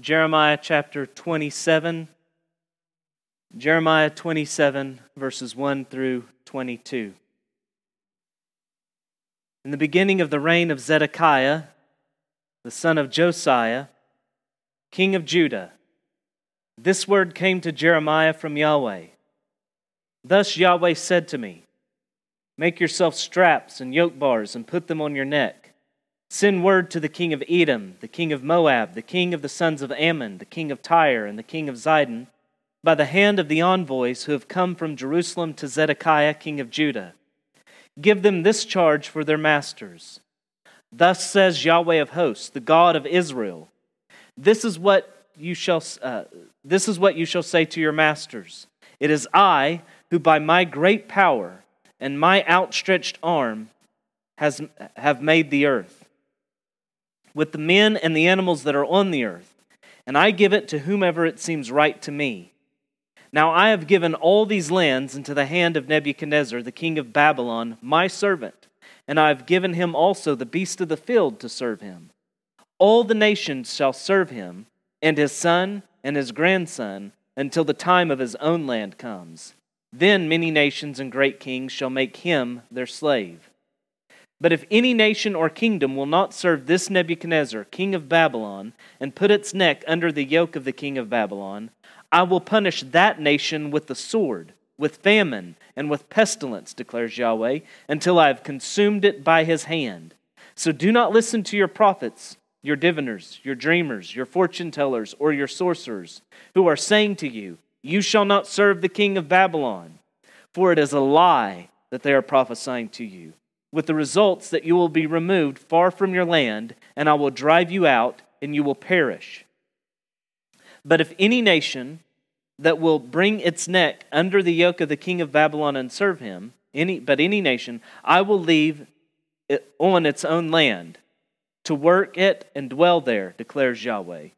Jeremiah chapter 27. Jeremiah 27, verses 1 through 22. In the beginning of the reign of Zedekiah, the son of Josiah, king of Judah, this word came to Jeremiah from Yahweh. Thus Yahweh said to me Make yourself straps and yoke bars and put them on your neck. Send word to the king of Edom, the king of Moab, the king of the sons of Ammon, the king of Tyre, and the king of Zidon, by the hand of the envoys who have come from Jerusalem to Zedekiah, king of Judah. Give them this charge for their masters. Thus says Yahweh of hosts, the God of Israel This is what you shall, uh, this is what you shall say to your masters. It is I who by my great power and my outstretched arm has, have made the earth, with the men and the animals that are on the earth, and I give it to whomever it seems right to me. Now I have given all these lands into the hand of Nebuchadnezzar, the king of Babylon, my servant, and I have given him also the beast of the field to serve him. All the nations shall serve him, and his son and his grandson, until the time of his own land comes. Then many nations and great kings shall make him their slave. But if any nation or kingdom will not serve this Nebuchadnezzar, king of Babylon, and put its neck under the yoke of the king of Babylon, I will punish that nation with the sword, with famine, and with pestilence, declares Yahweh, until I have consumed it by his hand. So do not listen to your prophets, your diviners, your dreamers, your fortune tellers, or your sorcerers, who are saying to you, you shall not serve the king of Babylon, for it is a lie that they are prophesying to you, with the results that you will be removed far from your land, and I will drive you out, and you will perish. But if any nation that will bring its neck under the yoke of the king of Babylon and serve him, any, but any nation, I will leave it on its own land to work it and dwell there, declares Yahweh.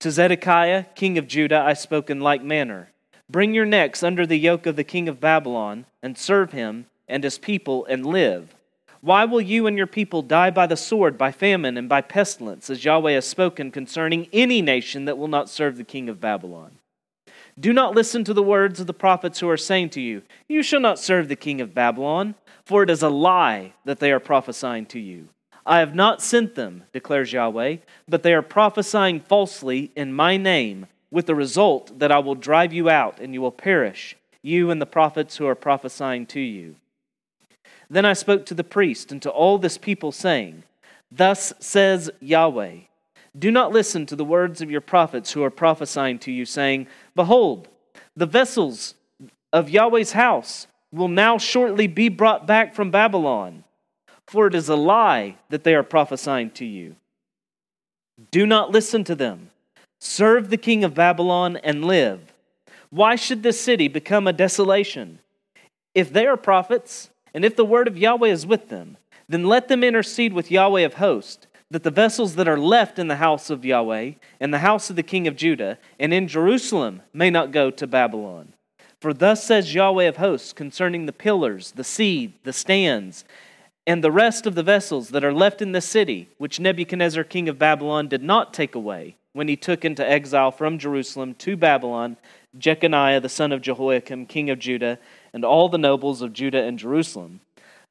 To Zedekiah, king of Judah, I spoke in like manner Bring your necks under the yoke of the king of Babylon, and serve him and his people, and live. Why will you and your people die by the sword, by famine, and by pestilence, as Yahweh has spoken concerning any nation that will not serve the king of Babylon? Do not listen to the words of the prophets who are saying to you, You shall not serve the king of Babylon, for it is a lie that they are prophesying to you. I have not sent them, declares Yahweh, but they are prophesying falsely in my name, with the result that I will drive you out and you will perish, you and the prophets who are prophesying to you. Then I spoke to the priest and to all this people, saying, Thus says Yahweh, do not listen to the words of your prophets who are prophesying to you, saying, Behold, the vessels of Yahweh's house will now shortly be brought back from Babylon for it is a lie that they are prophesying to you. Do not listen to them. Serve the king of Babylon and live. Why should this city become a desolation? If they are prophets, and if the word of Yahweh is with them, then let them intercede with Yahweh of hosts, that the vessels that are left in the house of Yahweh, and the house of the king of Judah, and in Jerusalem may not go to Babylon. For thus says Yahweh of hosts concerning the pillars, the seed, the stands, and the rest of the vessels that are left in the city, which Nebuchadnezzar king of Babylon did not take away when he took into exile from Jerusalem to Babylon Jeconiah the son of Jehoiakim, king of Judah, and all the nobles of Judah and Jerusalem.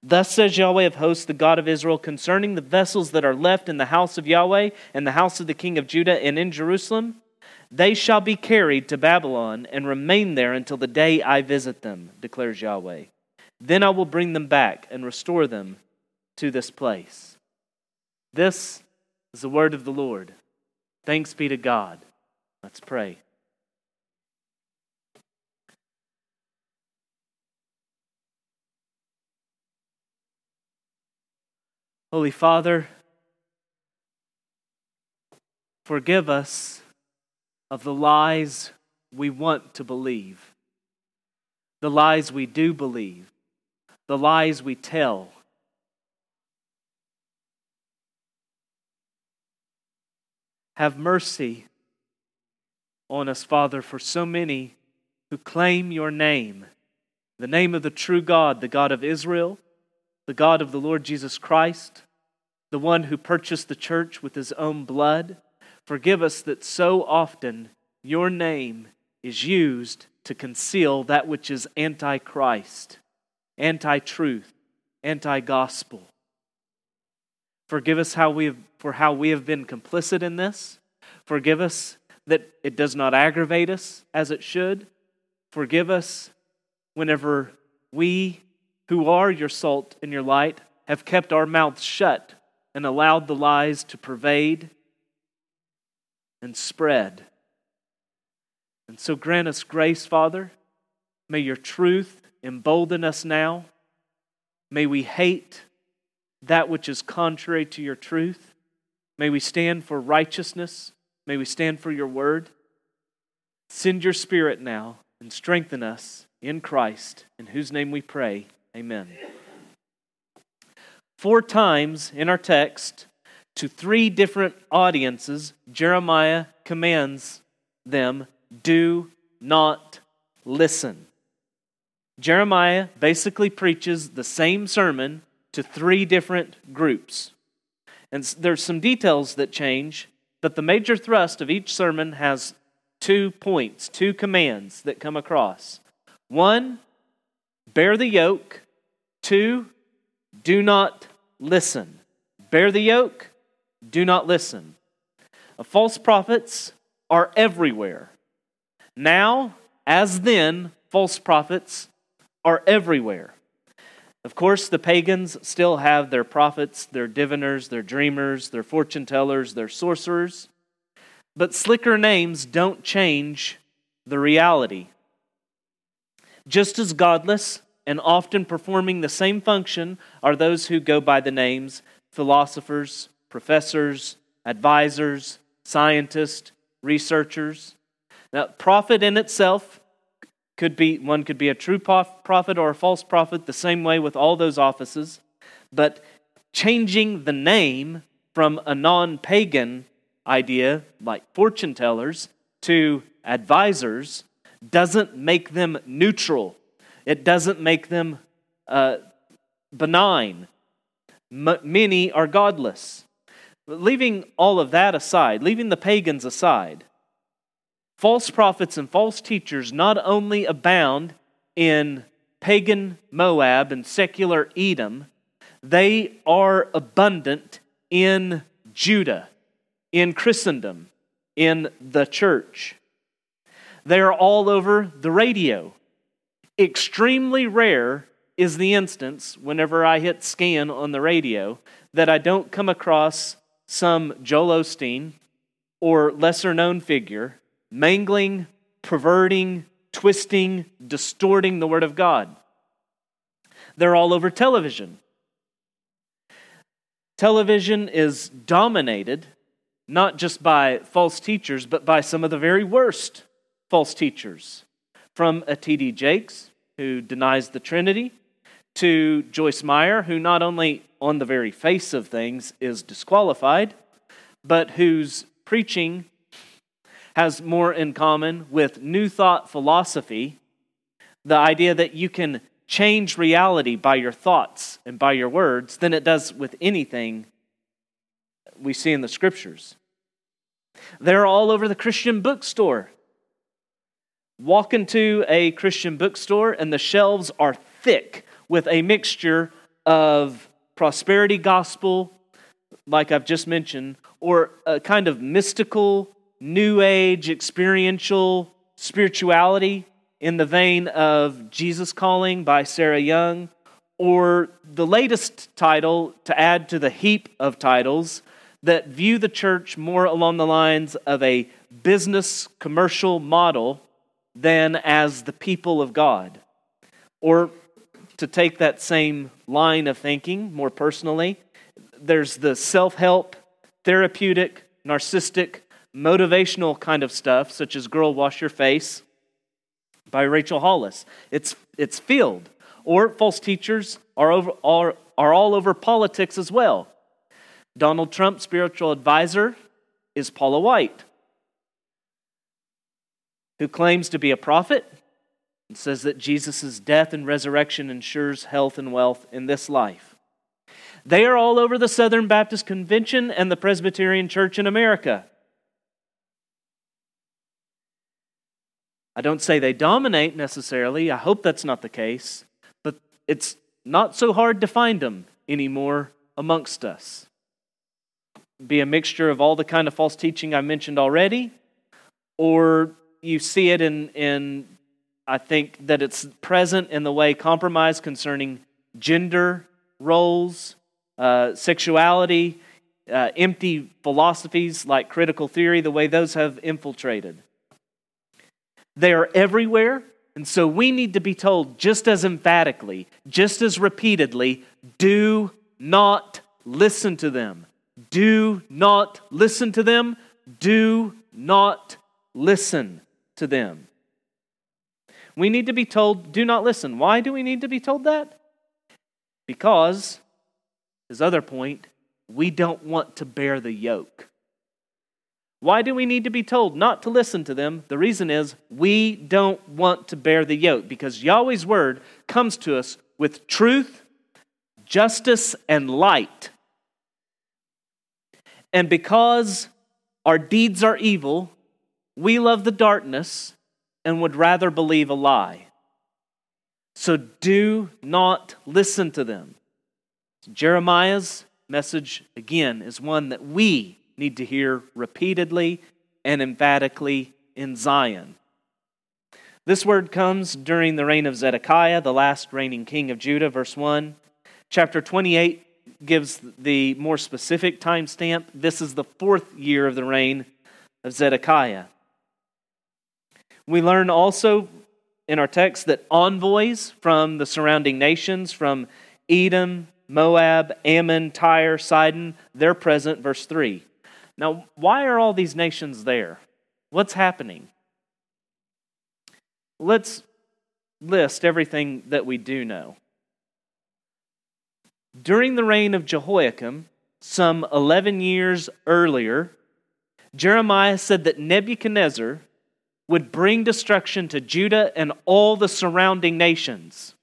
Thus says Yahweh of hosts, the God of Israel, concerning the vessels that are left in the house of Yahweh and the house of the king of Judah and in Jerusalem, they shall be carried to Babylon and remain there until the day I visit them, declares Yahweh. Then I will bring them back and restore them to this place. This is the word of the Lord. Thanks be to God. Let's pray. Holy Father, forgive us of the lies we want to believe, the lies we do believe, the lies we tell. Have mercy on us, Father, for so many who claim your name, the name of the true God, the God of Israel, the God of the Lord Jesus Christ, the one who purchased the church with his own blood. Forgive us that so often your name is used to conceal that which is anti Christ, anti truth, anti gospel. Forgive us how we have, for how we have been complicit in this. Forgive us that it does not aggravate us as it should. Forgive us whenever we, who are your salt and your light, have kept our mouths shut and allowed the lies to pervade and spread. And so grant us grace, Father. May your truth embolden us now. May we hate that which is contrary to your truth. May we stand for righteousness. May we stand for your word. Send your spirit now and strengthen us in Christ, in whose name we pray. Amen. Four times in our text, to three different audiences, Jeremiah commands them do not listen. Jeremiah basically preaches the same sermon to three different groups. And there's some details that change, but the major thrust of each sermon has two points, two commands that come across. One, bear the yoke. Two, do not listen. Bear the yoke, do not listen. Uh, false prophets are everywhere. Now, as then, false prophets are everywhere. Of course, the pagans still have their prophets, their diviners, their dreamers, their fortune tellers, their sorcerers. But slicker names don't change the reality. Just as godless and often performing the same function are those who go by the names philosophers, professors, advisors, scientists, researchers. Now, prophet in itself could be one could be a true prophet or a false prophet the same way with all those offices, but changing the name from a non-pagan idea like fortune tellers to advisors doesn't make them neutral. It doesn't make them uh, benign. M- many are godless. But leaving all of that aside, leaving the pagans aside, false prophets and false teachers not only abound in pagan Moab and secular Edom, they are abundant in Judah, in Christendom, in the church. They are all over the radio. Extremely rare is the instance, whenever I hit scan on the radio, that I don't come across some Joel Osteen or lesser known figure mangling, perverting, twisting, distorting the Word of God. They're all over television. Television is dominated not just by false teachers, but by some of the very worst false teachers. From a T.D. Jakes, who denies the Trinity, to Joyce Meyer, who not only on the very face of things is disqualified, but whose preaching has more in common with New Thought philosophy the idea that you can change reality by your thoughts and by your words than it does with anything we see in the scriptures. They're all over the Christian bookstore. Walk into a Christian bookstore, and the shelves are thick with a mixture of prosperity gospel, like I've just mentioned, or a kind of mystical new age experiential spirituality in the vein of Jesus Calling by Sarah Young, or the latest title to add to the heap of titles that view the church more along the lines of a business commercial model than as the people of God. Or to take that same line of thinking more personally, there's the self help, therapeutic, narcissistic, motivational kind of stuff, such as Girl Wash Your Face by Rachel Hollis. It's, it's filled. Or false teachers are, over, are, are all over politics as well. Donald Trump's spiritual advisor is Paula White, who claims to be a prophet and says that Jesus' death and resurrection ensures health and wealth in this life. They are all over the Southern Baptist Convention and the Presbyterian Church in America. I don't say they dominate necessarily. I hope that's not the case. But it's not so hard to find them anymore amongst us. Be a mixture of all the kind of false teaching I mentioned already, or you see it in, in I think that it's present in the way compromise concerning gender roles, uh, sexuality, uh, empty philosophies like critical theory, the way those have infiltrated. They are everywhere, and so we need to be told just as emphatically, just as repeatedly do not listen to them. Do not listen to them. Do not listen to them. We need to be told, do not listen. Why do we need to be told that? Because, his other point, we don't want to bear the yoke. Why do we need to be told not to listen to them? The reason is we don't want to bear the yoke because Yahweh's word comes to us with truth, justice, and light. And because our deeds are evil, we love the darkness and would rather believe a lie. So do not listen to them. Jeremiah's message, again, is one that we need to hear repeatedly and emphatically in Zion. This word comes during the reign of Zedekiah, the last reigning king of Judah, verse 1. Chapter 28 gives the more specific timestamp. This is the fourth year of the reign of Zedekiah. We learn also in our text that envoys from the surrounding nations, from Edom, Moab, Ammon, Tyre, Sidon, they're present, verse 3. Now, why are all these nations there? What's happening? Let's list everything that we do know. During the reign of Jehoiakim, some 11 years earlier, Jeremiah said that Nebuchadnezzar would bring destruction to Judah and all the surrounding nations.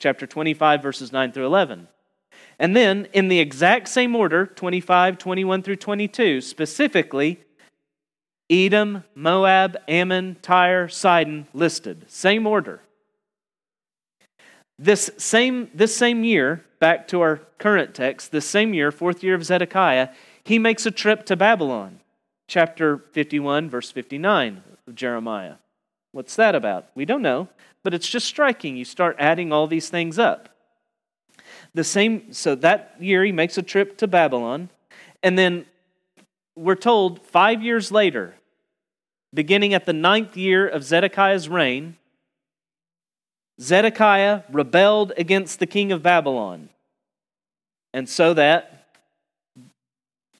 Chapter 25, verses 9 through 11. And then, in the exact same order, 25, 21 through 22, specifically, Edom, Moab, Ammon, Tyre, Sidon listed. Same order. This same, this same year, back to our current text, this same year, fourth year of Zedekiah, he makes a trip to Babylon. Chapter 51, verse 59 of Jeremiah. What's that about? We don't know, but it's just striking. You start adding all these things up. The same, so that year he makes a trip to Babylon, and then we're told five years later, beginning at the ninth year of Zedekiah's reign, Zedekiah rebelled against the king of Babylon. And so that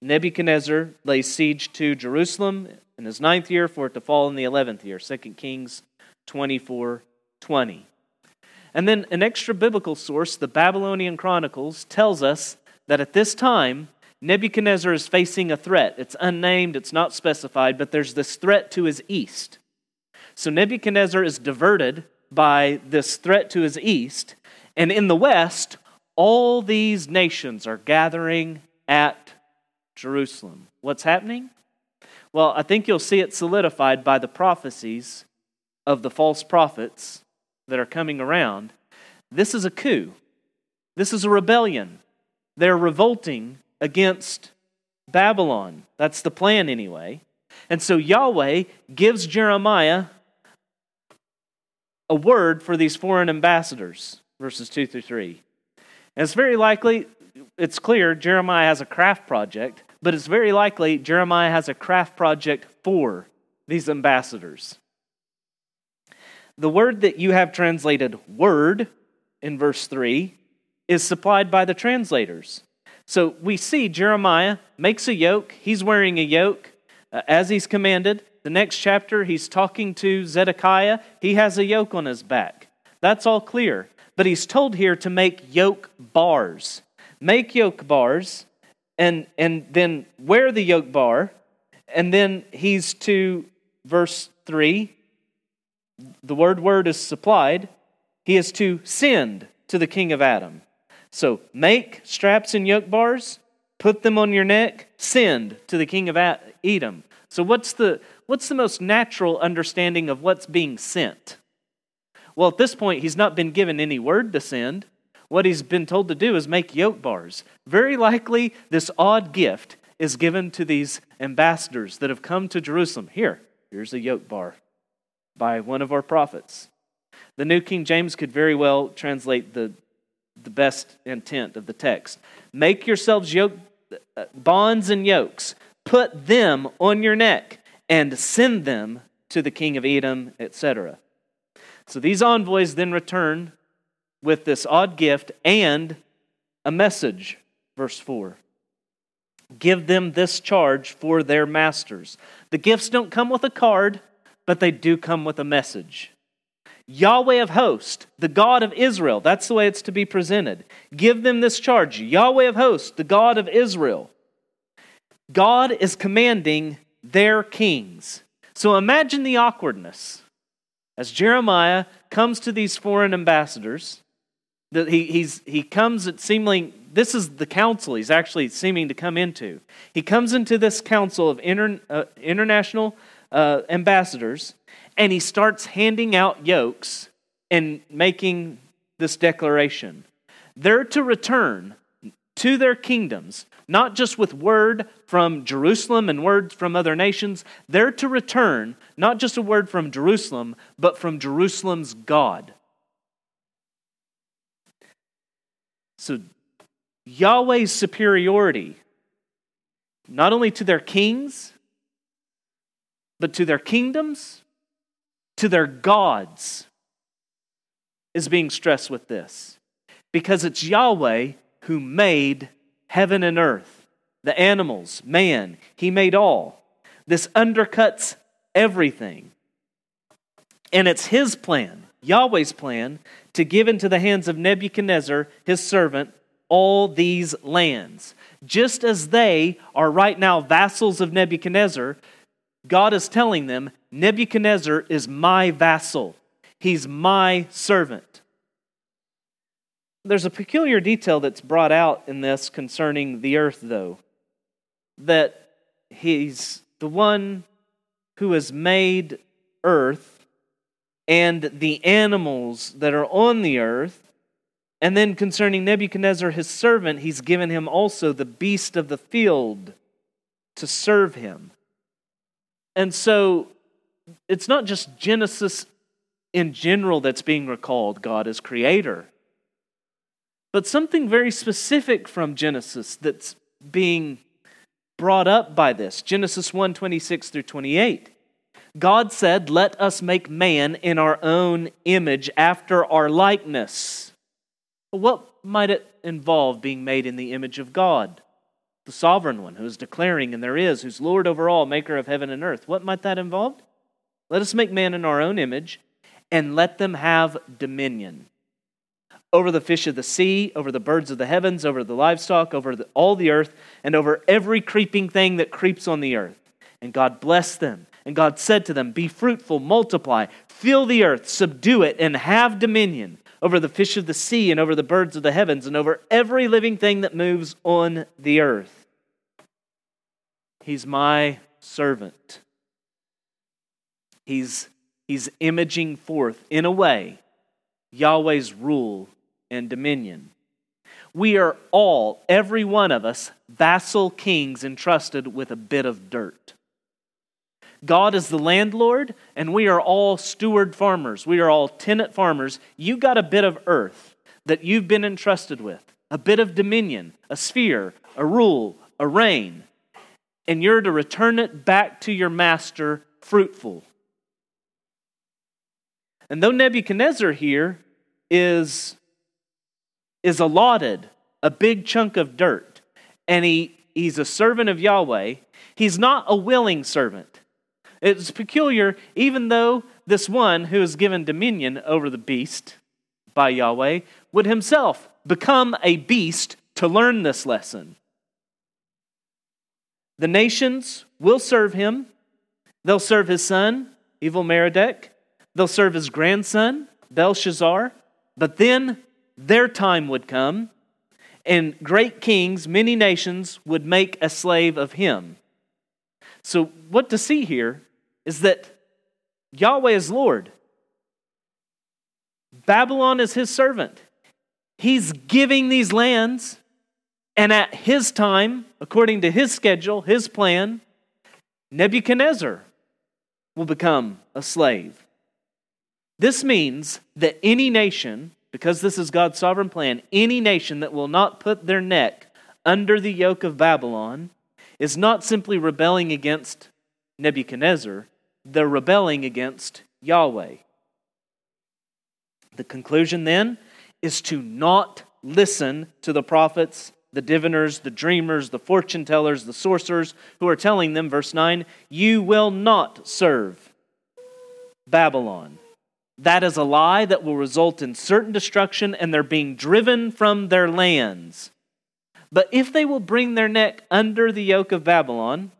Nebuchadnezzar lays siege to Jerusalem in his ninth year for it to fall in the eleventh year. 2 Kings 24 20. And then an extra biblical source, the Babylonian Chronicles, tells us that at this time, Nebuchadnezzar is facing a threat. It's unnamed, it's not specified, but there's this threat to his east. So Nebuchadnezzar is diverted by this threat to his east, and in the west, all these nations are gathering at Jerusalem. What's happening? Well, I think you'll see it solidified by the prophecies of the false prophets that are coming around. This is a coup. This is a rebellion. They're revolting against Babylon. That's the plan, anyway. And so Yahweh gives Jeremiah a word for these foreign ambassadors, verses 2 through 3. And it's very likely, it's clear, Jeremiah has a craft project but it's very likely Jeremiah has a craft project for these ambassadors. The word that you have translated word in verse 3 is supplied by the translators. So we see Jeremiah makes a yoke. He's wearing a yoke uh, as he's commanded. The next chapter, he's talking to Zedekiah. He has a yoke on his back. That's all clear. But he's told here to make yoke bars. Make yoke bars and, and then wear the yoke bar. And then he's to verse 3. The word word is supplied. He is to send to the king of Adam. So make straps and yoke bars, put them on your neck, send to the king of Edom. So, what's the, what's the most natural understanding of what's being sent? Well, at this point, he's not been given any word to send. What he's been told to do is make yoke bars. Very likely, this odd gift is given to these ambassadors that have come to Jerusalem. Here, here's a yoke bar by one of our prophets. The New King James could very well translate the, the best intent of the text. Make yourselves yoke, uh, bonds and yokes, put them on your neck, and send them to the king of Edom, etc. So these envoys then return with this odd gift and a message. Verse 4 Give them this charge for their masters. The gifts don't come with a card, but they do come with a message. Yahweh of hosts, the God of Israel, that's the way it's to be presented. Give them this charge Yahweh of hosts, the God of Israel. God is commanding their kings. So imagine the awkwardness as Jeremiah comes to these foreign ambassadors. He, he's, he comes at seemingly, this is the council he's actually seeming to come into. He comes into this council of inter, uh, international uh, ambassadors and he starts handing out yokes and making this declaration. They're to return to their kingdoms, not just with word from Jerusalem and words from other nations. They're to return, not just a word from Jerusalem, but from Jerusalem's God. So, Yahweh's superiority, not only to their kings, but to their kingdoms, to their gods, is being stressed with this. Because it's Yahweh who made heaven and earth, the animals, man. He made all. This undercuts everything. And it's his plan, Yahweh's plan, to give into the hands of Nebuchadnezzar, his servant, all these lands. Just as they are right now vassals of Nebuchadnezzar, God is telling them Nebuchadnezzar is my vassal, he's my servant. There's a peculiar detail that's brought out in this concerning the earth, though, that he's the one who has made earth and the animals that are on the earth. And then concerning Nebuchadnezzar, his servant, he's given him also the beast of the field to serve him. And so it's not just Genesis in general that's being recalled, God as creator but something very specific from Genesis that's being brought up by this. Genesis 1 26 through 28. God said, Let us make man in our own image after our likeness. What might it involve being made in the image of God? The sovereign one who is declaring, and there is, who's Lord over all, maker of heaven and earth. What might that involve? Let us make man in our own image and let them have dominion over the fish of the sea, over the birds of the heavens, over the livestock, over the, all the earth, and over every creeping thing that creeps on the earth. And God blessed them. And God said to them, Be fruitful, multiply, fill the earth, subdue it, and have dominion over the fish of the sea, and over the birds of the heavens, and over every living thing that moves on the earth. He's my servant. He's, he's imaging forth, in a way, Yahweh's rule and dominion. We are all, every one of us, vassal kings entrusted with a bit of dirt. God is the landlord, and we are all steward farmers. We are all tenant farmers. You got a bit of earth that you've been entrusted with, a bit of dominion, a sphere, a rule, a reign, and you're to return it back to your master fruitful. And though Nebuchadnezzar here is is allotted a big chunk of dirt and he, he's a servant of Yahweh, he's not a willing servant. It's peculiar, even though this one who is given dominion over the beast by Yahweh would himself become a beast to learn this lesson. The nations will serve him. They'll serve his son, Evil Merodach. They'll serve his grandson, Belshazzar. But then their time would come, and great kings, many nations, would make a slave of him. So, what to see here is that Yahweh is Lord, Babylon is his servant. He's giving these lands, and at his time, according to his schedule, his plan, Nebuchadnezzar will become a slave. This means that any nation, because this is God's sovereign plan, any nation that will not put their neck under the yoke of Babylon is not simply rebelling against Nebuchadnezzar, they're rebelling against Yahweh. The conclusion then is to not listen to the prophets, the diviners, the dreamers, the fortune tellers, the sorcerers who are telling them, verse 9, you will not serve Babylon. That is a lie that will result in certain destruction and they're being driven from their lands. But if they will bring their neck under the yoke of Babylon,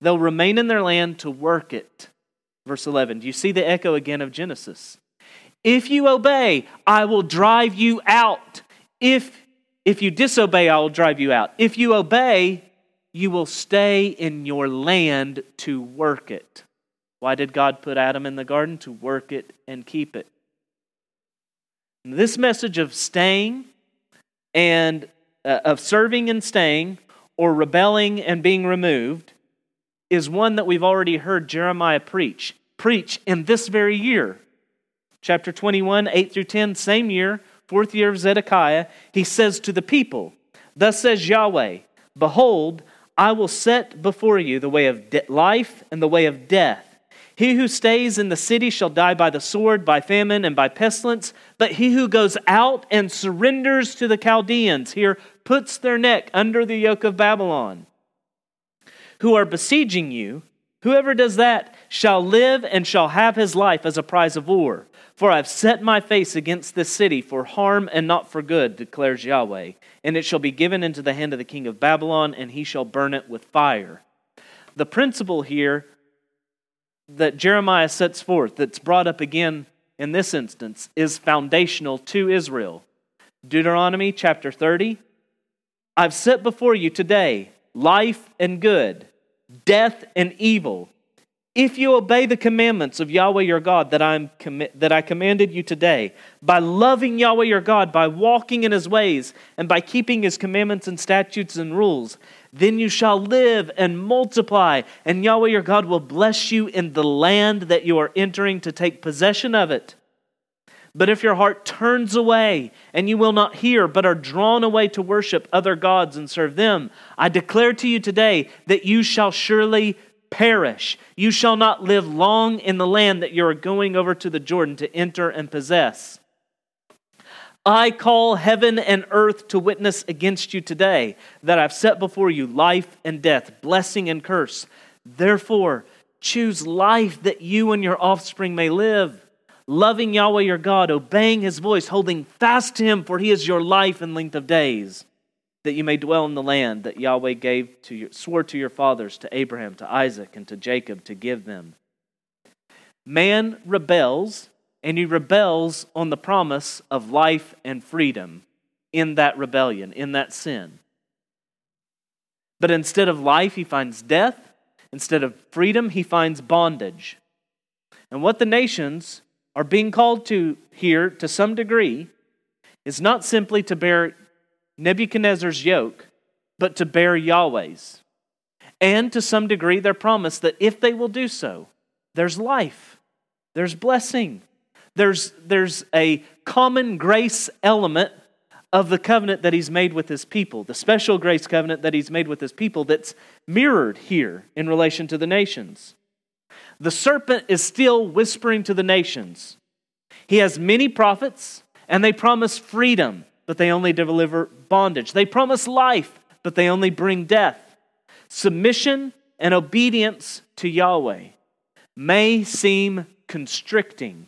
they'll remain in their land to work it. Verse 11. Do you see the echo again of Genesis? If you obey, I will drive you out. If, if you disobey, I will drive you out. If you obey, you will stay in your land to work it. Why did God put Adam in the garden? To work it and keep it. And this message of staying and uh, of serving and staying or rebelling and being removed is one that we've already heard Jeremiah preach. Preach in this very year. Chapter 21, 8 through 10, same year, fourth year of Zedekiah, he says to the people, Thus says Yahweh, Behold, I will set before you the way of de- life and the way of death. He who stays in the city shall die by the sword, by famine, and by pestilence. But he who goes out and surrenders to the Chaldeans, here puts their neck under the yoke of Babylon, who are besieging you, whoever does that shall live and shall have his life as a prize of war. For I've set my face against this city for harm and not for good, declares Yahweh. And it shall be given into the hand of the king of Babylon, and he shall burn it with fire. The principle here that Jeremiah sets forth, that's brought up again in this instance, is foundational to Israel. Deuteronomy chapter 30 I've set before you today life and good, death and evil. If you obey the commandments of Yahweh your God that, I'm that I commanded you today, by loving Yahweh your God, by walking in his ways, and by keeping his commandments and statutes and rules, then you shall live and multiply, and Yahweh your God will bless you in the land that you are entering to take possession of it. But if your heart turns away and you will not hear, but are drawn away to worship other gods and serve them, I declare to you today that you shall surely perish. You shall not live long in the land that you are going over to the Jordan to enter and possess. I call heaven and earth to witness against you today that I've set before you life and death, blessing and curse. Therefore, choose life that you and your offspring may live, loving Yahweh your God, obeying his voice, holding fast to him, for he is your life and length of days that you may dwell in the land that Yahweh gave to your, swore to your fathers, to Abraham, to Isaac, and to Jacob to give them. Man rebels, and he rebels on the promise of life and freedom in that rebellion, in that sin. But instead of life, he finds death. Instead of freedom, he finds bondage. And what the nations are being called to here, to some degree, is not simply to bear Nebuchadnezzar's yoke, but to bear Yahweh's. And to some degree, their promise that if they will do so, there's life, there's blessing, there's, there's a common grace element of the covenant that he's made with his people, the special grace covenant that he's made with his people that's mirrored here in relation to the nations. The serpent is still whispering to the nations. He has many prophets, and they promise freedom but they only deliver bondage. They promise life, but they only bring death. Submission and obedience to Yahweh may seem constricting,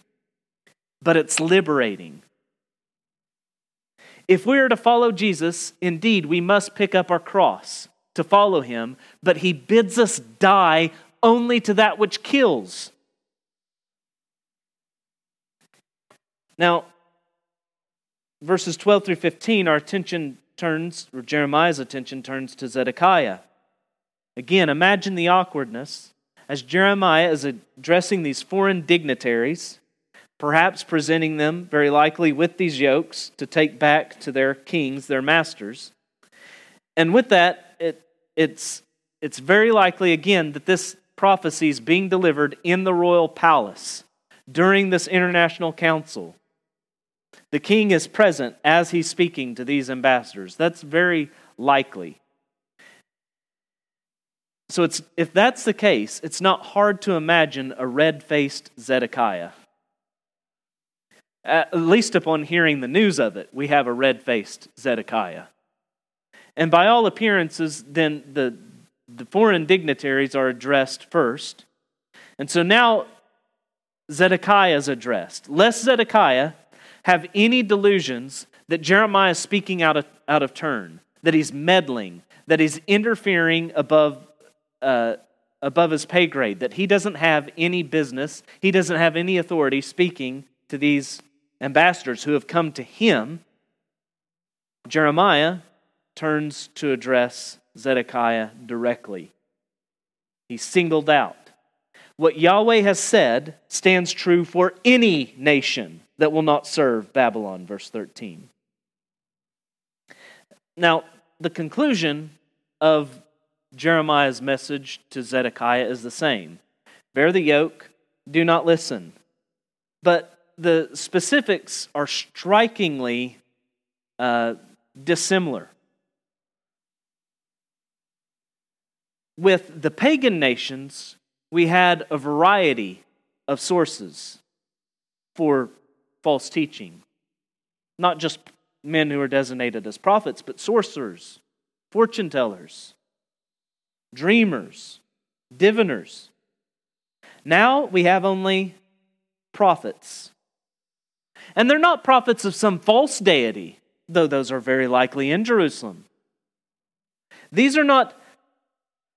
but it's liberating. If we are to follow Jesus, indeed, we must pick up our cross to follow him, but he bids us die only to that which kills. Now, verses 12 through 15, our attention turns, or Jeremiah's attention turns to Zedekiah. Again, imagine the awkwardness as Jeremiah is addressing these foreign dignitaries, perhaps presenting them very likely with these yokes to take back to their kings, their masters. And with that, it, it's, it's very likely, again, that this prophecy is being delivered in the royal palace during this international council. The king is present as he's speaking to these ambassadors. That's very likely. So it's, if that's the case, it's not hard to imagine a red faced Zedekiah. At least upon hearing the news of it, we have a red faced Zedekiah. And by all appearances, then the, the foreign dignitaries are addressed first. And so now Zedekiah is addressed. Lest Zedekiah have any delusions that Jeremiah is speaking out of, out of turn, that he's meddling, that he's interfering above, uh, above his pay grade, that he doesn't have any business, he doesn't have any authority speaking to these ambassadors who have come to him. Jeremiah turns to address Zedekiah directly. He singled out. What Yahweh has said stands true for any nation that will not serve Babylon, verse 13. Now, the conclusion of Jeremiah's message to Zedekiah is the same bear the yoke, do not listen. But the specifics are strikingly uh, dissimilar. With the pagan nations, we had a variety of sources for false teaching. Not just men who are designated as prophets, but sorcerers, fortune tellers, dreamers, diviners. Now we have only prophets. And they're not prophets of some false deity, though those are very likely in Jerusalem. These are not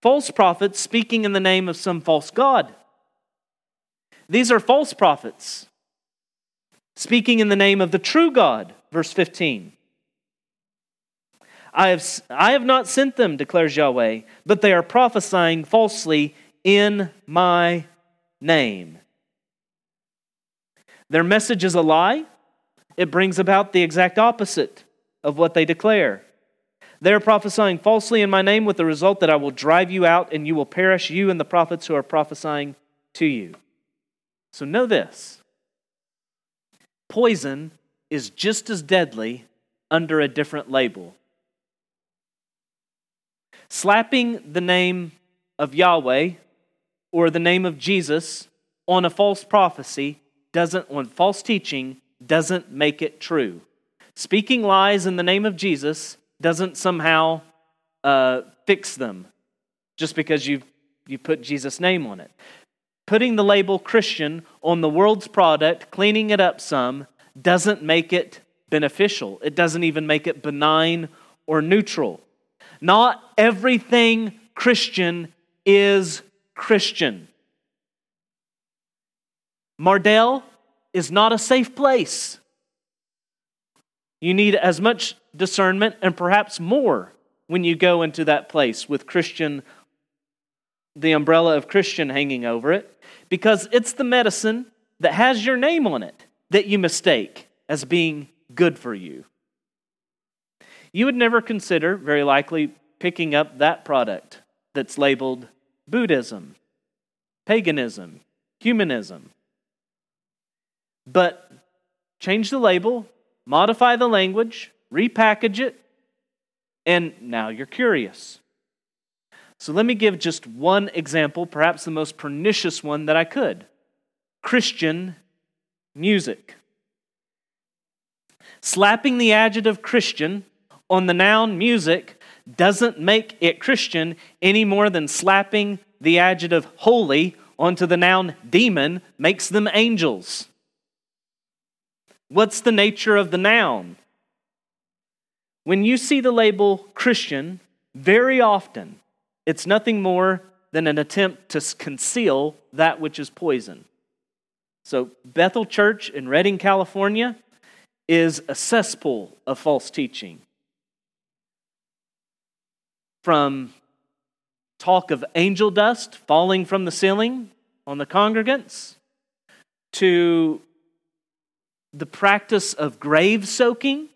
false prophets speaking in the name of some false god. These are false prophets speaking in the name of the true God. Verse 15. I have, I have not sent them, declares Yahweh, but they are prophesying falsely in my name. Their message is a lie. It brings about the exact opposite of what they declare. They are prophesying falsely in my name with the result that I will drive you out and you will perish, you and the prophets who are prophesying to you. So know this poison is just as deadly under a different label. Slapping the name of Yahweh or the name of Jesus on a false prophecy doesn't, on false teaching, doesn't make it true. Speaking lies in the name of Jesus doesn't somehow uh, fix them just because you you put Jesus' name on it putting the label Christian on the world's product, cleaning it up some, doesn't make it beneficial. It doesn't even make it benign or neutral. Not everything Christian is Christian. Mardel is not a safe place. You need as much discernment and perhaps more when you go into that place with Christian the umbrella of Christian hanging over it because it's the medicine that has your name on it that you mistake as being good for you. You would never consider, very likely, picking up that product that's labeled Buddhism, paganism, humanism. But change the label, modify the language, repackage it, and now you're curious. So let me give just one example, perhaps the most pernicious one that I could Christian music. Slapping the adjective Christian on the noun music doesn't make it Christian any more than slapping the adjective holy onto the noun demon makes them angels. What's the nature of the noun? When you see the label Christian, very often it's nothing more than an attempt to conceal that which is poison. So, Bethel Church in Redding, California, is a cesspool of false teaching. From talk of angel dust falling from the ceiling on the congregants to the practice of grave soaking,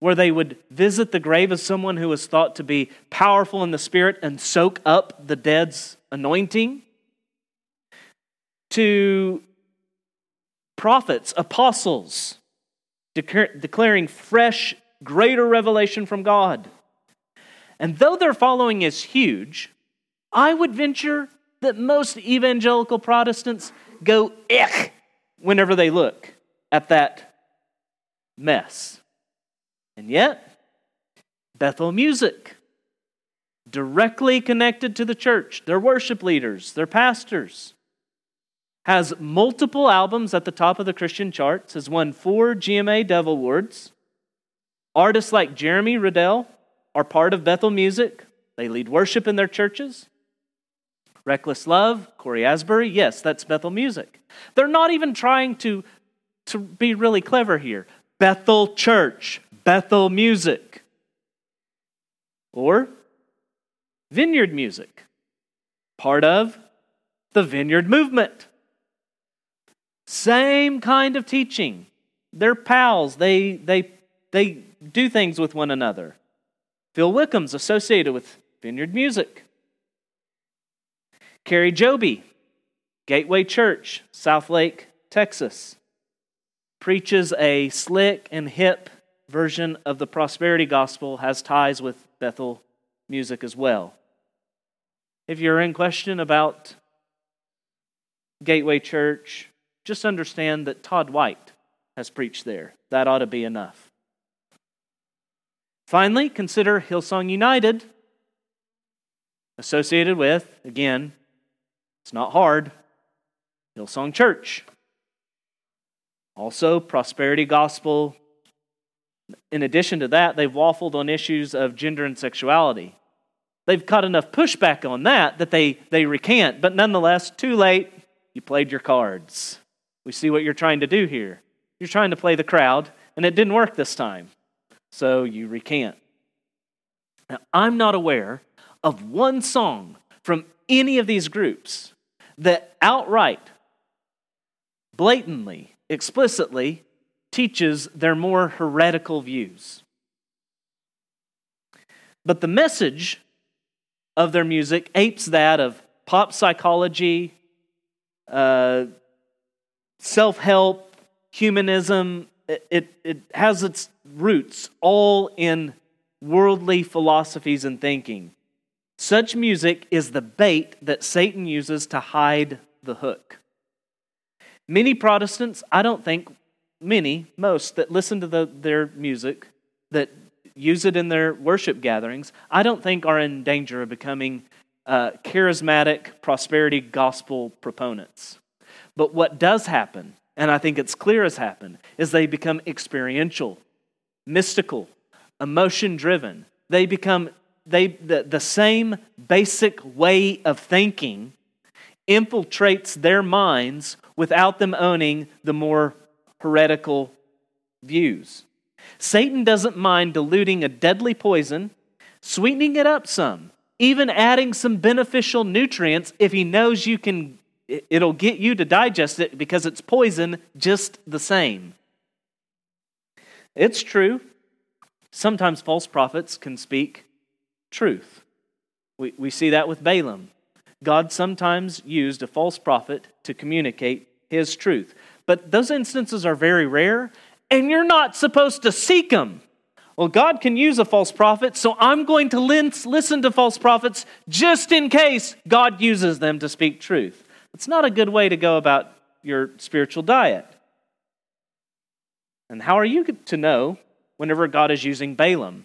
where they would visit the grave of someone who was thought to be powerful in the spirit and soak up the dead's anointing, to prophets, apostles, declaring fresh, greater revelation from God. And though their following is huge, I would venture that most evangelical Protestants go ick whenever they look at that mess. And yet, Bethel Music, directly connected to the church, their worship leaders, their pastors, has multiple albums at the top of the Christian charts, has won four GMA Dove Awards. Artists like Jeremy Riddle are part of Bethel Music. They lead worship in their churches. Reckless Love, Cory Asbury, yes, that's Bethel Music. They're not even trying to, to be really clever here. Bethel Church, Bethel Music. Or Vineyard Music, part of the Vineyard Movement. Same kind of teaching. They're pals. They, they, they do things with one another. Phil Wickham's associated with Vineyard Music. Kari Jobe, Gateway Church, Southlake, Texas, preaches a slick and hip version of the prosperity gospel, has ties with Bethel music as well. If you're in question about Gateway Church, just understand that Todd White has preached there. That ought to be enough. Finally, consider Hillsong United, associated with, again, it's not hard, Hillsong Church. Also, prosperity gospel. In addition to that, they've waffled on issues of gender and sexuality. They've caught enough pushback on that that they, they recant, but nonetheless, too late, you played your cards. We see what you're trying to do here. You're trying to play the crowd, and it didn't work this time. So you recant. Now, I'm not aware of one song from any of these groups that outright, blatantly, explicitly teaches their more heretical views. But the message of their music apes that of pop psychology, uh, self help, humanism. It, it, it has its roots all in worldly philosophies and thinking. Such music is the bait that Satan uses to hide the hook. Many Protestants, I don't think many, most that listen to the, their music, that use it in their worship gatherings, I don't think are in danger of becoming uh, charismatic prosperity gospel proponents. But what does happen, and I think it's clear has happened, is they become experiential, mystical, emotion driven. They become they the, the same basic way of thinking infiltrates their minds without them owning the more heretical views. Satan doesn't mind diluting a deadly poison, sweetening it up some, even adding some beneficial nutrients if he knows you can it'll get you to digest it because it's poison just the same. It's true. Sometimes false prophets can speak truth. We, we see that with Balaam. God sometimes used a false prophet to communicate his truth. But those instances are very rare, and you're not supposed to seek them. Well, God can use a false prophet, so I'm going to listen to false prophets just in case God uses them to speak truth. It's not a good way to go about your spiritual diet. And how are you to know whenever God is using Balaam?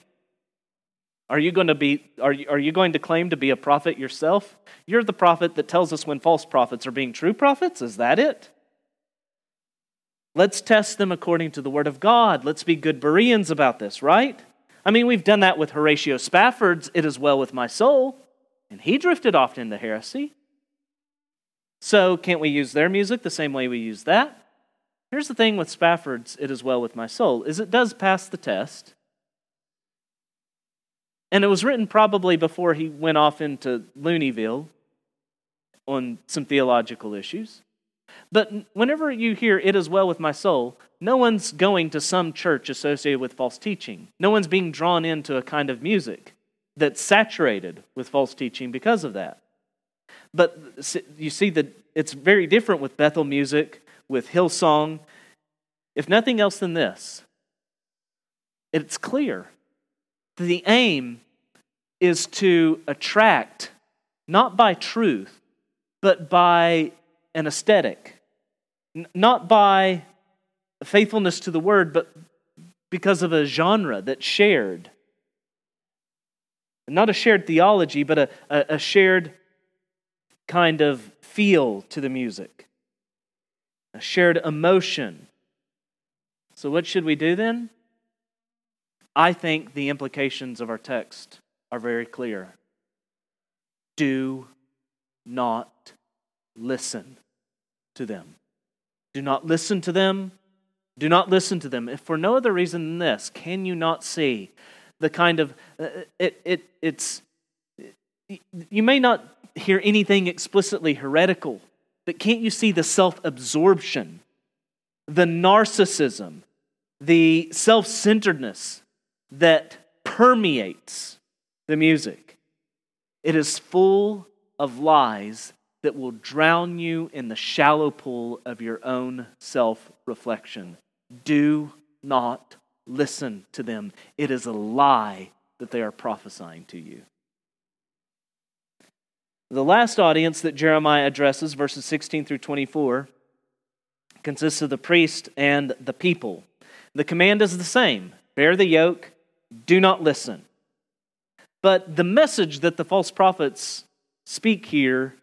Are you going to be are you, are you going to claim to be a prophet yourself? You're the prophet that tells us when false prophets are being true prophets? Is that it? Let's test them according to the word of God. Let's be good Bereans about this, right? I mean, we've done that with Horatio Spafford's It Is Well With My Soul, and he drifted off into heresy. So, can't we use their music the same way we use that? Here's the thing with Spafford's It Is Well With My Soul is it does pass the test And it was written probably before he went off into Looneyville on some theological issues. But whenever you hear it is well with my soul, no one's going to some church associated with false teaching. No one's being drawn into a kind of music that's saturated with false teaching because of that. But you see that it's very different with Bethel music, with Hillsong. If nothing else than this, it's clear that the aim is to attract not by truth, but by an aesthetic, not by faithfulness to the word, but because of a genre that's shared. Not a shared theology, but a, a, a shared kind of feel to the music, a shared emotion. So, what should we do then? I think the implications of our text are very clear. Do not listen to them. Do not listen to them. Do not listen to them. If for no other reason than this, can you not see the kind of uh, it, it it's you may not hear anything explicitly heretical, but can't you see the self-absorption, the narcissism, the self-centeredness that permeates the music? It is full of lies that will drown you in the shallow pool of your own self reflection. Do not listen to them. It is a lie that they are prophesying to you. The last audience that Jeremiah addresses, verses 16 through 24, consists of the priest and the people. The command is the same bear the yoke, do not listen. But the message that the false prophets speak here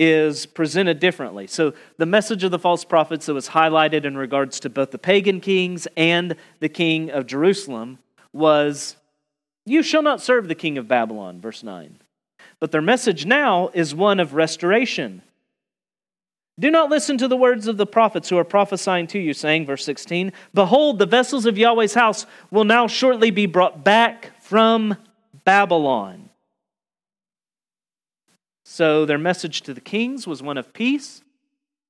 is presented differently. So, the message of the false prophets that was highlighted in regards to both the pagan kings and the king of Jerusalem was, You shall not serve the king of Babylon, verse 9. But their message now is one of restoration. Do not listen to the words of the prophets who are prophesying to you, saying, verse 16, Behold, the vessels of Yahweh's house will now shortly be brought back from Babylon. So their message to the kings was one of peace.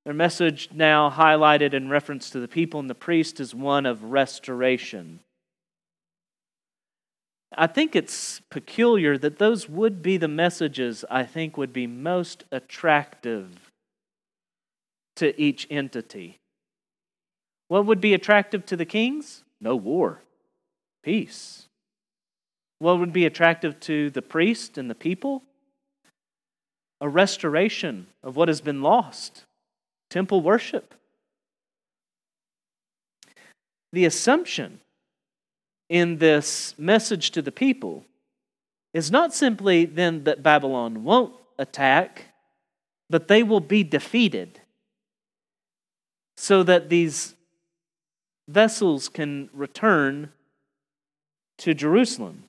Their message, now highlighted in reference to the people and the priest, is one of restoration. I think it's peculiar that those would be the messages I think would be most attractive to each entity. What would be attractive to the kings? No war, peace. What would be attractive to the priest and the people? A restoration of what has been lost temple worship. The assumption in this message to the people is not simply then that Babylon won't attack, but they will be defeated so that these vessels can return to Jerusalem.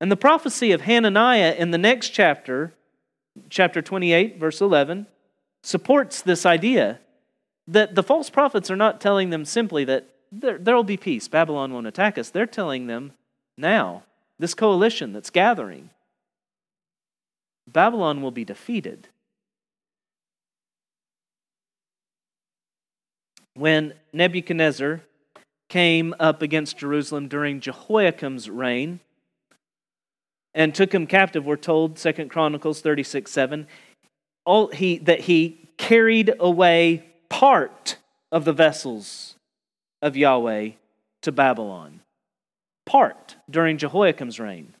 And the prophecy of Hananiah in the next chapter chapter 28, verse 11, supports this idea that the false prophets are not telling them simply that there, will be peace, Babylon won't attack us. They're telling them now, this coalition that's gathering, Babylon will be defeated. When Nebuchadnezzar came up against Jerusalem during Jehoiakim's reign, and took him captive, we're told, Second Chronicles 36 7, all he, that he carried away part of the vessels of Yahweh to Babylon. Part during Jehoiakim's reign.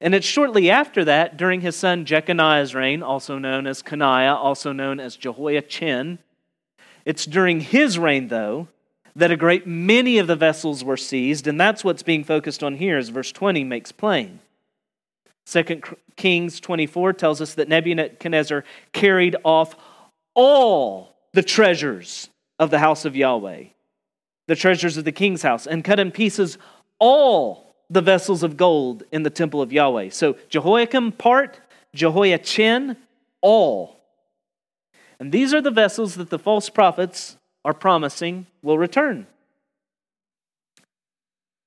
And it's shortly after that, during his son Jeconiah's reign, also known as Coniah, also known as Jehoiachin. It's during his reign, though, that a great many of the vessels were seized, and that's what's being focused on here, as verse 20 makes plain. Second Kings 24 tells us that Nebuchadnezzar carried off all the treasures of the house of Yahweh, the treasures of the king's house, and cut in pieces all the vessels of gold in the temple of Yahweh. So Jehoiakim part, Jehoiachin all. And these are the vessels that the false prophets are promising will return.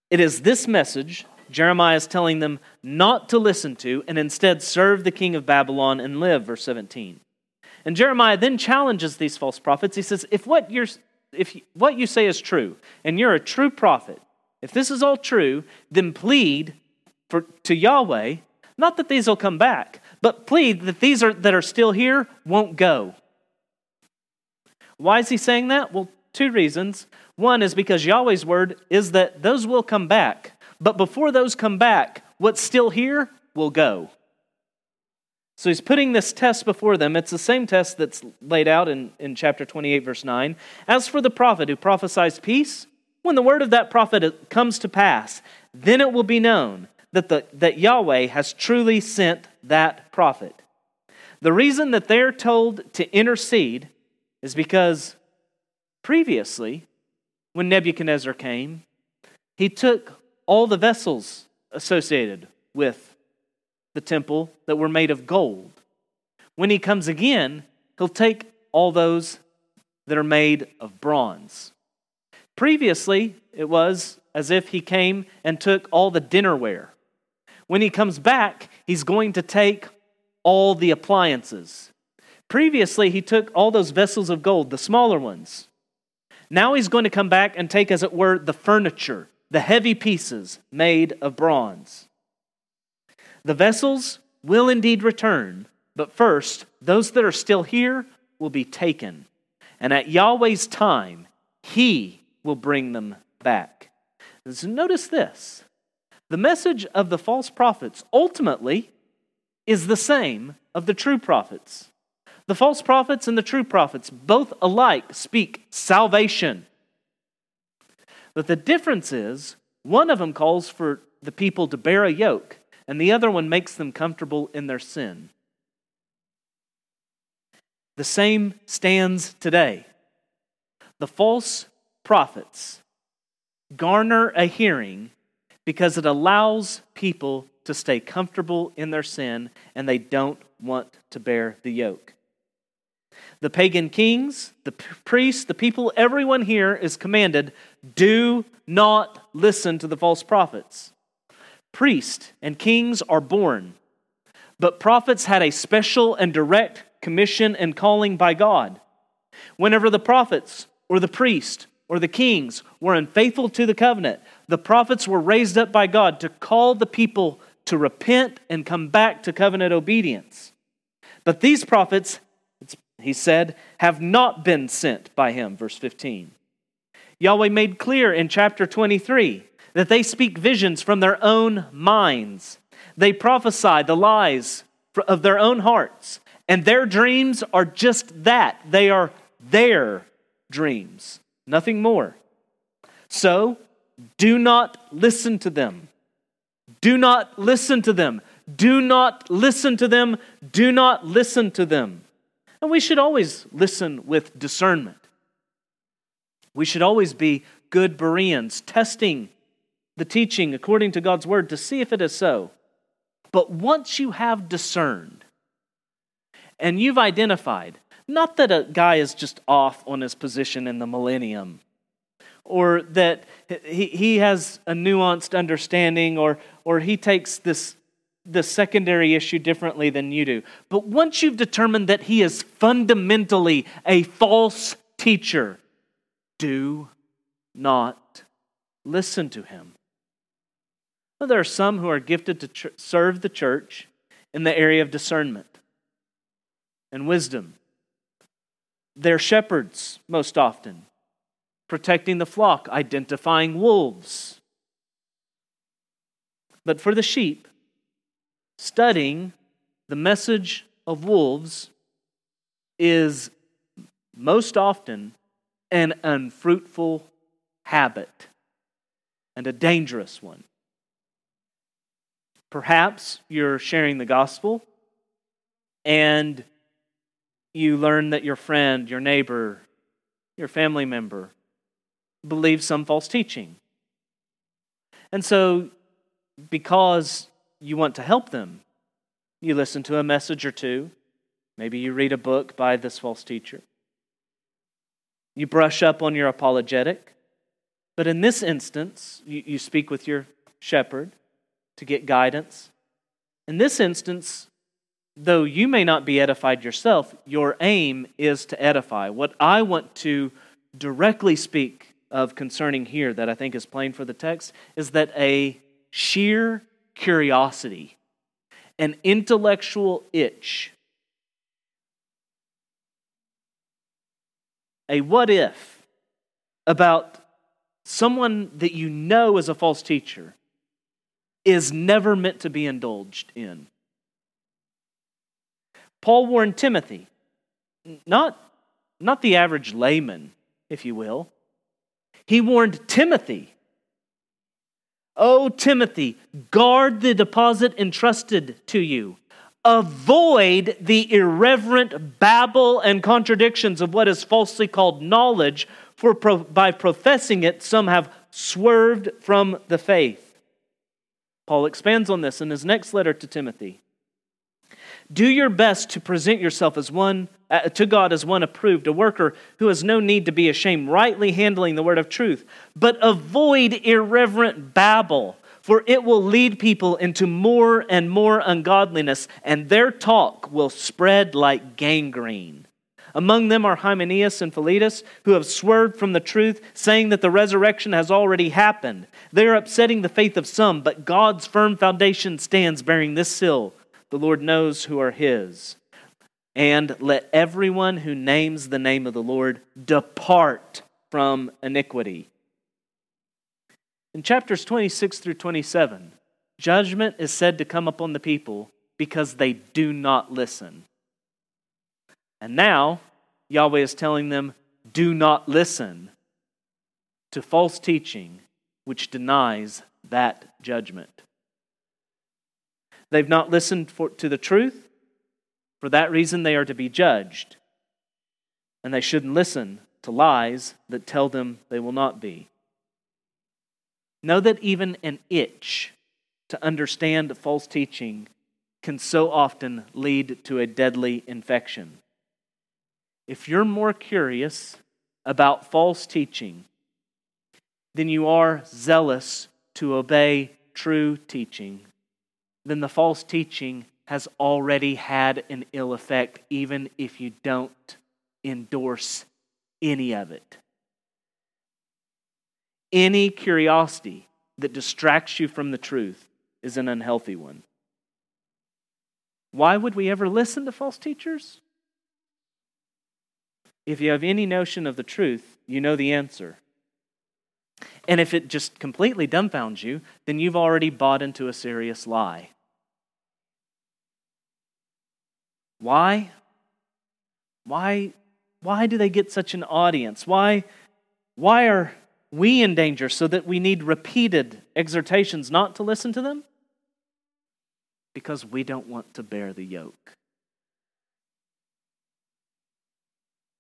It is this message Jeremiah is telling them not to listen to and instead serve the king of Babylon and live, verse 17. And Jeremiah then challenges these false prophets. He says, If what, you're, if what you say is true, and you're a true prophet, if this is all true, then plead for, to Yahweh, not that these will come back, but plead that these are, that are still here won't go. Why is he saying that? Well, two reasons. One is because Yahweh's word is that those will come back. But before those come back, what's still here will go. So he's putting this test before them. It's the same test that's laid out in, in chapter 28, verse 9. As for the prophet who prophesies peace, when the word of that prophet uh, comes to pass, then it will be known that, the, that Yahweh has truly sent that prophet. The reason that they're told to intercede is because previously, when Nebuchadnezzar came, he took all the vessels associated with the temple that were made of gold. When he comes again, he'll take all those that are made of bronze. Previously, it was as if he came and took all the dinnerware. When he comes back, he's going to take all the appliances. Previously, he took all those vessels of gold, the smaller ones. Now he's going to come back and take, as it were, the furniture, the heavy pieces made of bronze. The vessels will indeed return, but first, those that are still here will be taken. And at Yahweh's time, he will bring them back. So notice this the message of the false prophets ultimately is the same of the true prophets. The false prophets and the true prophets both alike speak salvation. But the difference is one of them calls for the people to bear a yoke, and the other one makes them comfortable in their sin. The same stands today. The false prophets garner a hearing because it allows people to stay comfortable in their sin and they don't want to bear the yoke. The pagan kings, the priests, the people, everyone here is commanded do not listen to the false prophets. Priests and kings are born, but prophets had a special and direct commission and calling by God. Whenever the prophets or the priest or the kings were unfaithful to the covenant, the prophets were raised up by God to call the people to repent and come back to covenant obedience. But these prophets, he said, have not been sent by him, verse 15. Yahweh made clear in chapter 23 that they speak visions from their own minds. They prophesy the lies of their own hearts, and their dreams are just that. They are their dreams, nothing more. So, do not listen to them. Do not listen to them. Do not listen to them. Do not listen to them. And we should always listen with discernment. We should always be good Bereans, testing the teaching according to God's word to see if it is so. But once you have discerned and you've identified, not that a guy is just off on his position in the millennium, or that he, has a nuanced understanding, or, or he takes this, this secondary issue differently than you do. But once you've determined that he is fundamentally a false teacher, do not listen to him. There are some who are gifted to serve the church in the area of discernment and wisdom. They're shepherds most often, protecting the flock, identifying wolves. But for the sheep, studying the message of wolves is most often an unfruitful habit and a dangerous one. Perhaps you're sharing the gospel and you learn that your friend, your neighbor, your family member believes some false teaching. And so, because you want to help them, you listen to a message or two. Maybe you read a book by this false teacher. You brush up on your apologetic. But in this instance, you, you speak with your shepherd to get guidance. In this instance, though you may not be edified yourself, your aim is to edify. What I want to directly speak of concerning here that I think is plain for the text is that a sheer curiosity, an intellectual itch, a what if about someone that you know is a false teacher is never meant to be indulged in. Paul warned Timothy, not, not the average layman, if you will. He warned Timothy, Oh, Timothy, guard the deposit entrusted to you. Avoid the irreverent babble and contradictions of what is falsely called knowledge, for by professing it, some have swerved from the faith. Paul expands on this in his next letter to Timothy. Do your best to present yourself as one uh, to God as one approved, a worker who has no need to be ashamed, rightly handling the word of truth. But avoid irreverent babble, for it will lead people into more and more ungodliness, and their talk will spread like gangrene. Among them are Hymenaeus and Philetus, who have swerved from the truth, saying that the resurrection has already happened. They are upsetting the faith of some, but God's firm foundation stands bearing this seal the Lord knows who are his. And let everyone who names the name of the Lord depart from iniquity. In chapters 26 through 27, judgment is said to come upon the people because they do not listen. And now, Yahweh is telling them, do not listen to false teaching which denies that judgment. They've not listened for, to the truth. For that reason, they are to be judged. And they shouldn't listen to lies that tell them they will not be. Know that even an itch to understand false teaching can so often lead to a deadly infection. If you're more curious about false teaching than you are zealous to obey true teaching, then the false teaching has already had an ill effect, even if you don't endorse any of it. Any curiosity that distracts you from the truth is an unhealthy one. Why would we ever listen to false teachers? If you have any notion of the truth, you know the answer. And if it just completely dumbfounds you, then you've already bought into a serious lie. Why? Why, why do they get such an audience? Why, why are we in danger so that we need repeated exhortations not to listen to them? Because we don't want to bear the yoke.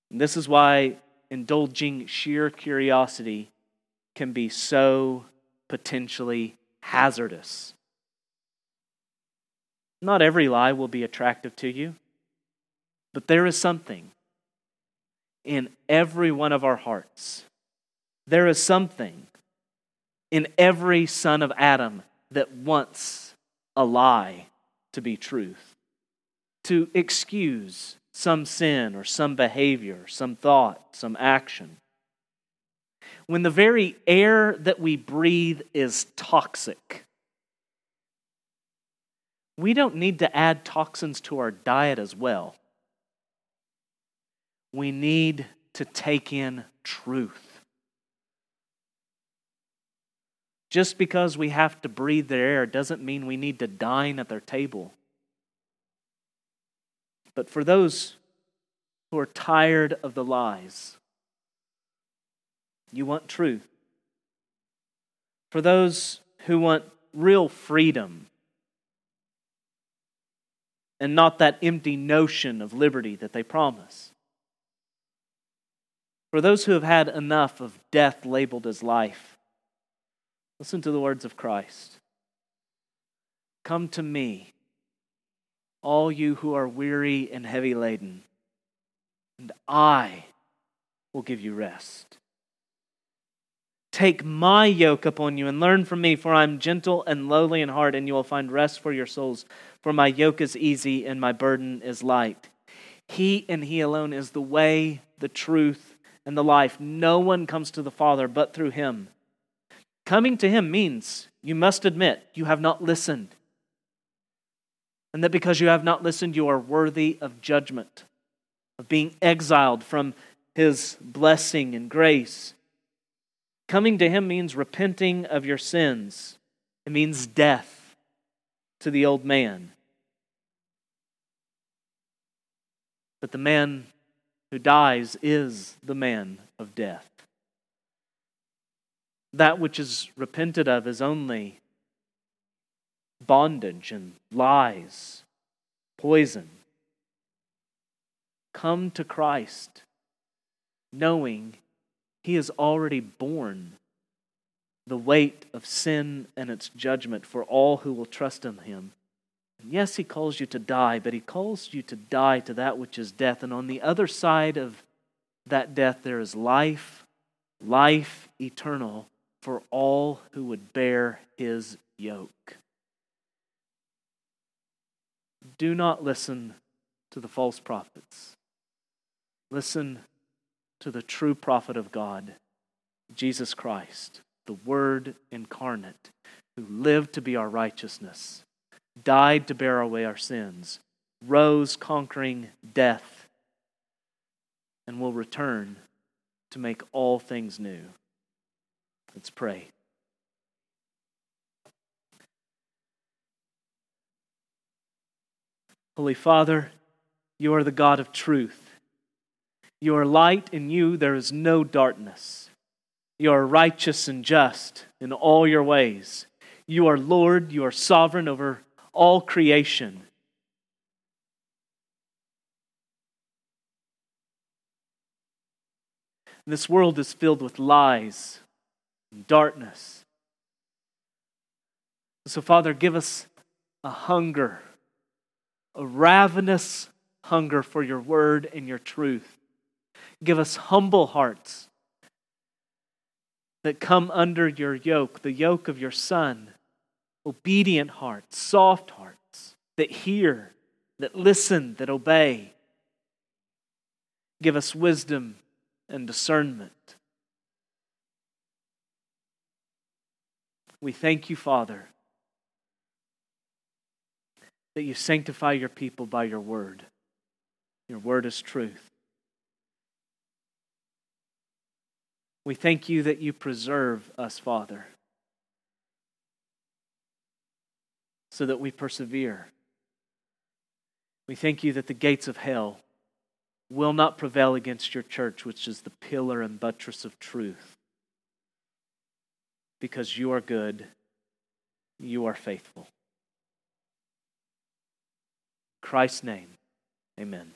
And this is why indulging sheer curiosity can be so potentially hazardous. Not every lie will be attractive to you. But there is something in every one of our hearts. There is something in every son of Adam that wants a lie to be truth, to excuse some sin or some behavior, some thought, some action. When the very air that we breathe is toxic, we don't need to add toxins to our diet as well we need to take in truth. Just because we have to breathe their air doesn't mean we need to dine at their table. But for those who are tired of the lies, you want truth. For those who want real freedom and not that empty notion of liberty that they promise. For those who have had enough of death labeled as life, listen to the words of Christ Come to me, all you who are weary and heavy laden, and I will give you rest. Take my yoke upon you and learn from me, for I am gentle and lowly in heart, and you will find rest for your souls. For my yoke is easy and my burden is light. He and He alone is the way, the truth, and the life. No one comes to the Father but through Him. Coming to Him means you must admit you have not listened. And that because you have not listened, you are worthy of judgment, of being exiled from His blessing and grace. Coming to Him means repenting of your sins, it means death to the old man. But the man who dies is the man of death. That which is repented of is only bondage and lies, poison. Come to Christ knowing he has already borne the weight of sin and its judgment for all who will trust in him. And yes, he calls you to die, but he calls you to die to that which is death. And on the other side of that death, there is life, life eternal for all who would bear his yoke. Do not listen to the false prophets. Listen to the true prophet of God, Jesus Christ, the Word incarnate, who lived to be our righteousness, died to bear away our sins, rose conquering death, and will return to make all things new. Let's pray. Holy Father, you are the God of truth. You are light, in you there is no darkness. You are righteous and just in all your ways. You are Lord, you are sovereign over all creation. This world is filled with lies darkness. So, Father, give us a hunger, a ravenous hunger for your word and your truth. Give us humble hearts that come under your yoke, the yoke of your Son. Obedient hearts, soft hearts that hear, that listen, that obey. Give us wisdom and discernment. We thank you, Father, that you sanctify your people by your word. Your word is truth. We thank you that you preserve us, Father, so that we persevere. We thank you that the gates of hell will not prevail against your church, which is the pillar and buttress of truth. Because you are good, you are faithful. Christ's name, amen.